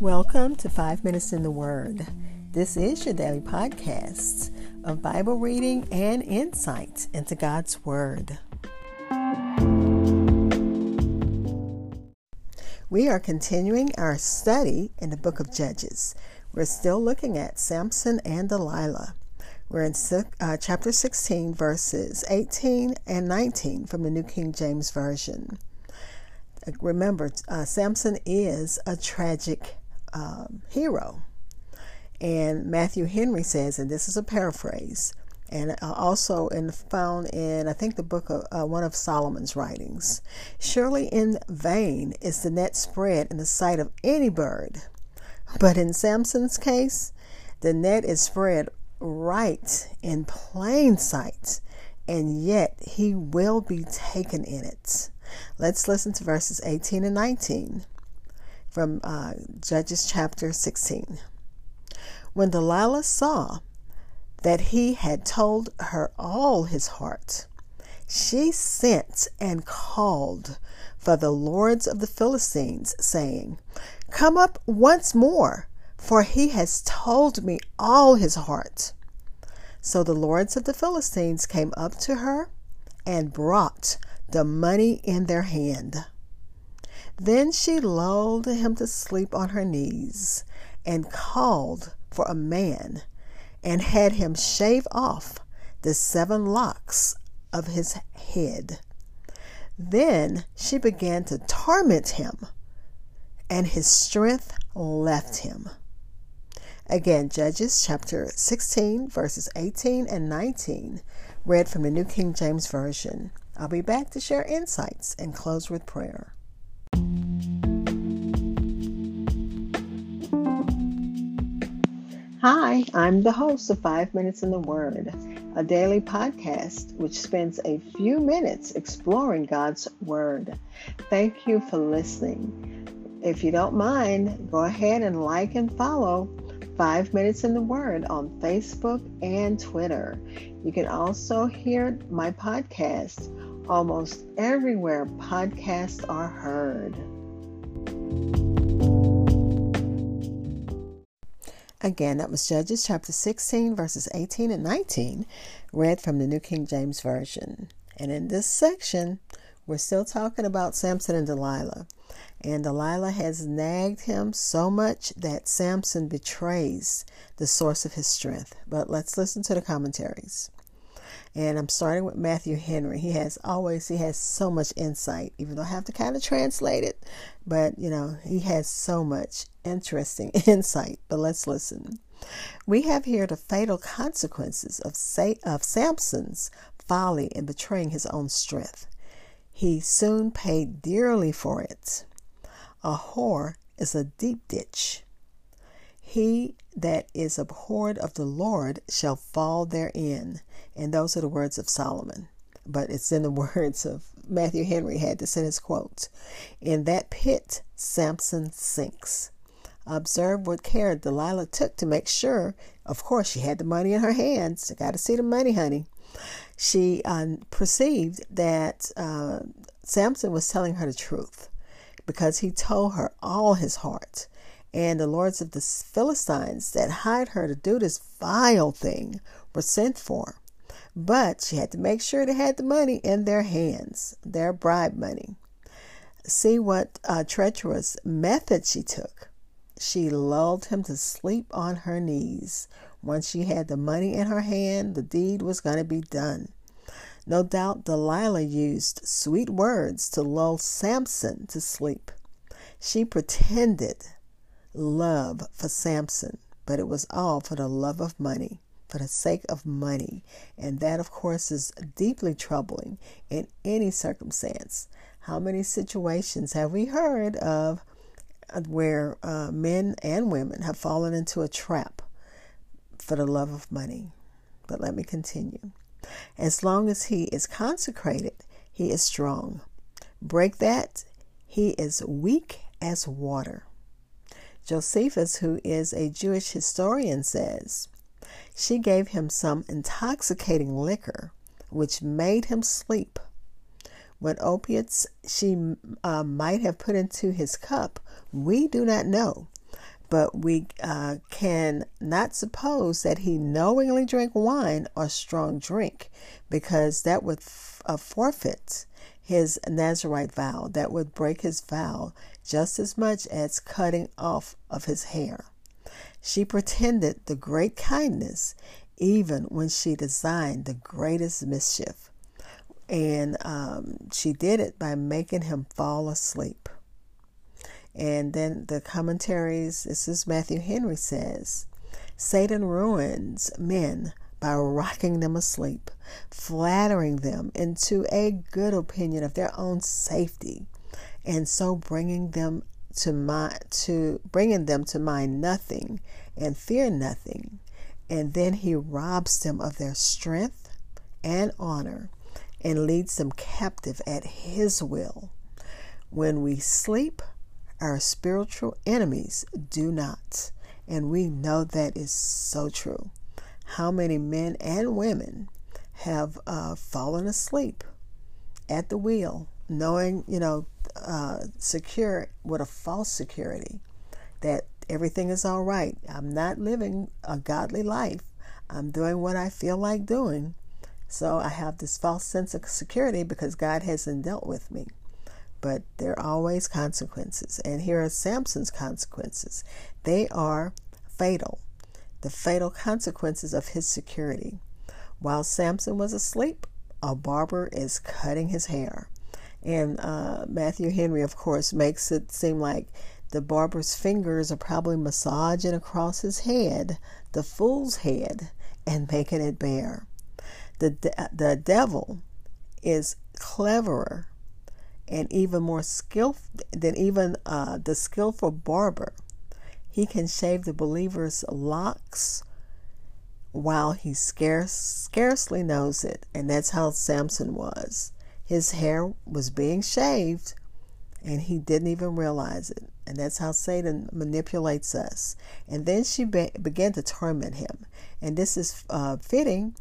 Welcome to Five Minutes in the Word. This is your daily podcast of Bible reading and insight into God's Word. We are continuing our study in the book of Judges. We're still looking at Samson and Delilah. We're in uh, chapter 16, verses 18 and 19 from the New King James Version. Remember, uh, Samson is a tragic um, hero. And Matthew Henry says, and this is a paraphrase, and uh, also in, found in I think the book of uh, one of Solomon's writings. Surely in vain is the net spread in the sight of any bird, but in Samson's case, the net is spread right in plain sight, and yet he will be taken in it. Let's listen to verses 18 and 19 from uh, Judges chapter 16. When Delilah saw that he had told her all his heart, she sent and called for the lords of the Philistines, saying, Come up once more, for he has told me all his heart. So the lords of the Philistines came up to her and brought the money in their hand. Then she lulled him to sleep on her knees and called for a man and had him shave off the seven locks of his head. Then she began to torment him, and his strength left him. Again, Judges chapter 16, verses 18 and 19, read from the New King James Version. I'll be back to share insights and close with prayer. Hi, I'm the host of Five Minutes in the Word, a daily podcast which spends a few minutes exploring God's Word. Thank you for listening. If you don't mind, go ahead and like and follow Five Minutes in the Word on Facebook and Twitter. You can also hear my podcast almost everywhere podcasts are heard. Again, that was Judges chapter 16, verses 18 and 19, read from the New King James Version. And in this section, we're still talking about Samson and Delilah. And Delilah has nagged him so much that Samson betrays the source of his strength. But let's listen to the commentaries. And I'm starting with Matthew Henry. He has always he has so much insight, even though I have to kind of translate it. But you know, he has so much interesting insight. But let's listen. We have here the fatal consequences of Sa- of Samson's folly in betraying his own strength. He soon paid dearly for it. A whore is a deep ditch. He that is abhorred of the Lord shall fall therein. And those are the words of Solomon. But it's in the words of Matthew Henry had to send his quote. In that pit, Samson sinks. Observe what care Delilah took to make sure. Of course, she had the money in her hands. Got to see the money, honey. She uh, perceived that uh, Samson was telling her the truth because he told her all his heart and the lords of the Philistines that hired her to do this vile thing were sent for. But she had to make sure they had the money in their hands, their bribe money. See what uh, treacherous method she took. She lulled him to sleep on her knees. Once she had the money in her hand, the deed was going to be done. No doubt Delilah used sweet words to lull Samson to sleep. She pretended love for Samson, but it was all for the love of money, for the sake of money. And that, of course, is deeply troubling in any circumstance. How many situations have we heard of where uh, men and women have fallen into a trap for the love of money? But let me continue. As long as he is consecrated, he is strong. Break that, he is weak as water. Josephus, who is a Jewish historian, says she gave him some intoxicating liquor, which made him sleep. What opiates she uh, might have put into his cup, we do not know, but we uh, can not suppose that he knowingly drank wine or strong drink, because that would uh, forfeit his Nazarite vow. That would break his vow just as much as cutting off of his hair. She pretended the great kindness even when she designed the greatest mischief. And um, she did it by making him fall asleep. And then the commentaries, this is Matthew Henry says, Satan ruins men by rocking them asleep, flattering them into a good opinion of their own safety, and so bringing them to mind to bringing them to mind nothing and fear nothing. And then he robs them of their strength and honor and leads them captive at his will. When we sleep, our spiritual enemies do not. And we know that is so true. How many men and women have uh, fallen asleep at the wheel, knowing, you know, uh, secure with a false security that everything is all right. I'm not living a godly life. I'm doing what I feel like doing. So I have this false sense of security because God hasn't dealt with me but there are always consequences. And here are Samson's consequences they are fatal. The fatal consequences of his security. While Samson was asleep, a barber is cutting his hair. And uh, Matthew Henry, of course, makes it seem like the barber's fingers are probably massaging across his head, the fool's head, and making it bare. The, de- the devil is cleverer and even more skillful than even uh, the skillful barber. He can shave the believer's locks while he scarce scarcely knows it, and that's how Samson was. His hair was being shaved, and he didn't even realize it. And that's how Satan manipulates us. And then she be- began to torment him, and this is uh, fitting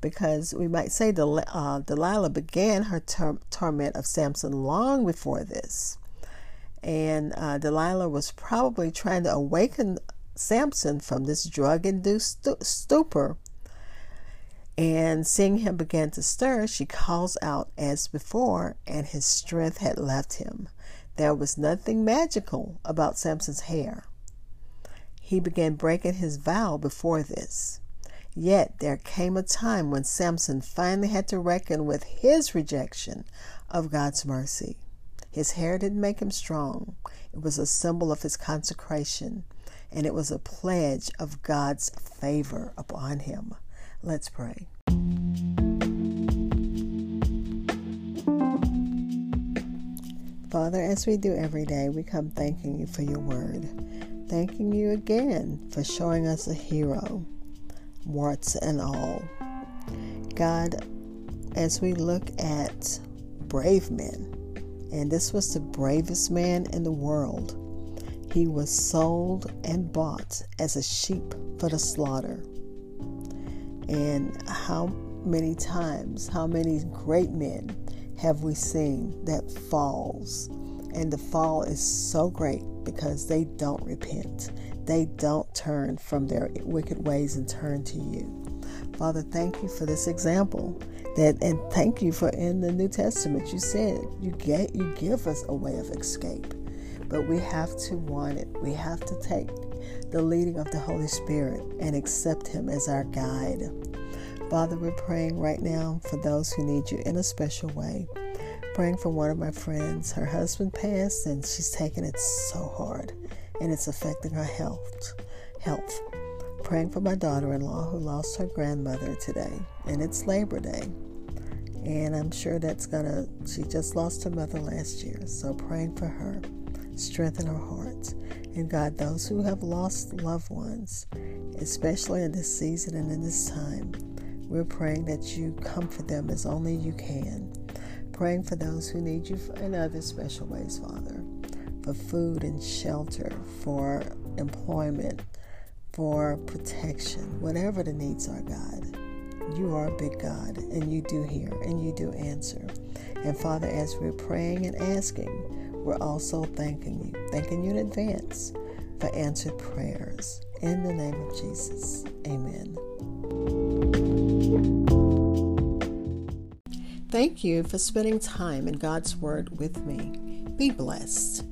because we might say Del- uh, Delilah began her tor- torment of Samson long before this. And uh, Delilah was probably trying to awaken Samson from this drug induced stu- stupor. And seeing him begin to stir, she calls out as before, and his strength had left him. There was nothing magical about Samson's hair. He began breaking his vow before this. Yet there came a time when Samson finally had to reckon with his rejection of God's mercy. His hair didn't make him strong, it was a symbol of his consecration, and it was a pledge of God's favor upon him. Let's pray. Father, as we do every day, we come thanking you for your word, thanking you again for showing us a hero warts and all. God, as we look at brave men, and this was the bravest man in the world, he was sold and bought as a sheep for the slaughter. And how many times, how many great men have we seen that falls? And the fall is so great because they don't repent they don't turn from their wicked ways and turn to you. Father, thank you for this example. That and thank you for in the New Testament you said you get you give us a way of escape. But we have to want it. We have to take the leading of the Holy Spirit and accept him as our guide. Father, we're praying right now for those who need you in a special way. Praying for one of my friends. Her husband passed and she's taking it so hard and it's affecting her health. Health. Praying for my daughter-in-law who lost her grandmother today, and it's Labor Day. And I'm sure that's gonna. She just lost her mother last year, so praying for her, strengthen her heart, and God, those who have lost loved ones, especially in this season and in this time, we're praying that you comfort them as only you can. Praying for those who need you in other special ways, Father for food and shelter, for employment, for protection, whatever the needs are, God. You are a big God, and you do hear and you do answer. And Father, as we're praying and asking, we're also thanking you, thanking you in advance for answered prayers. In the name of Jesus, amen. Thank you for spending time in God's Word with me. Be blessed.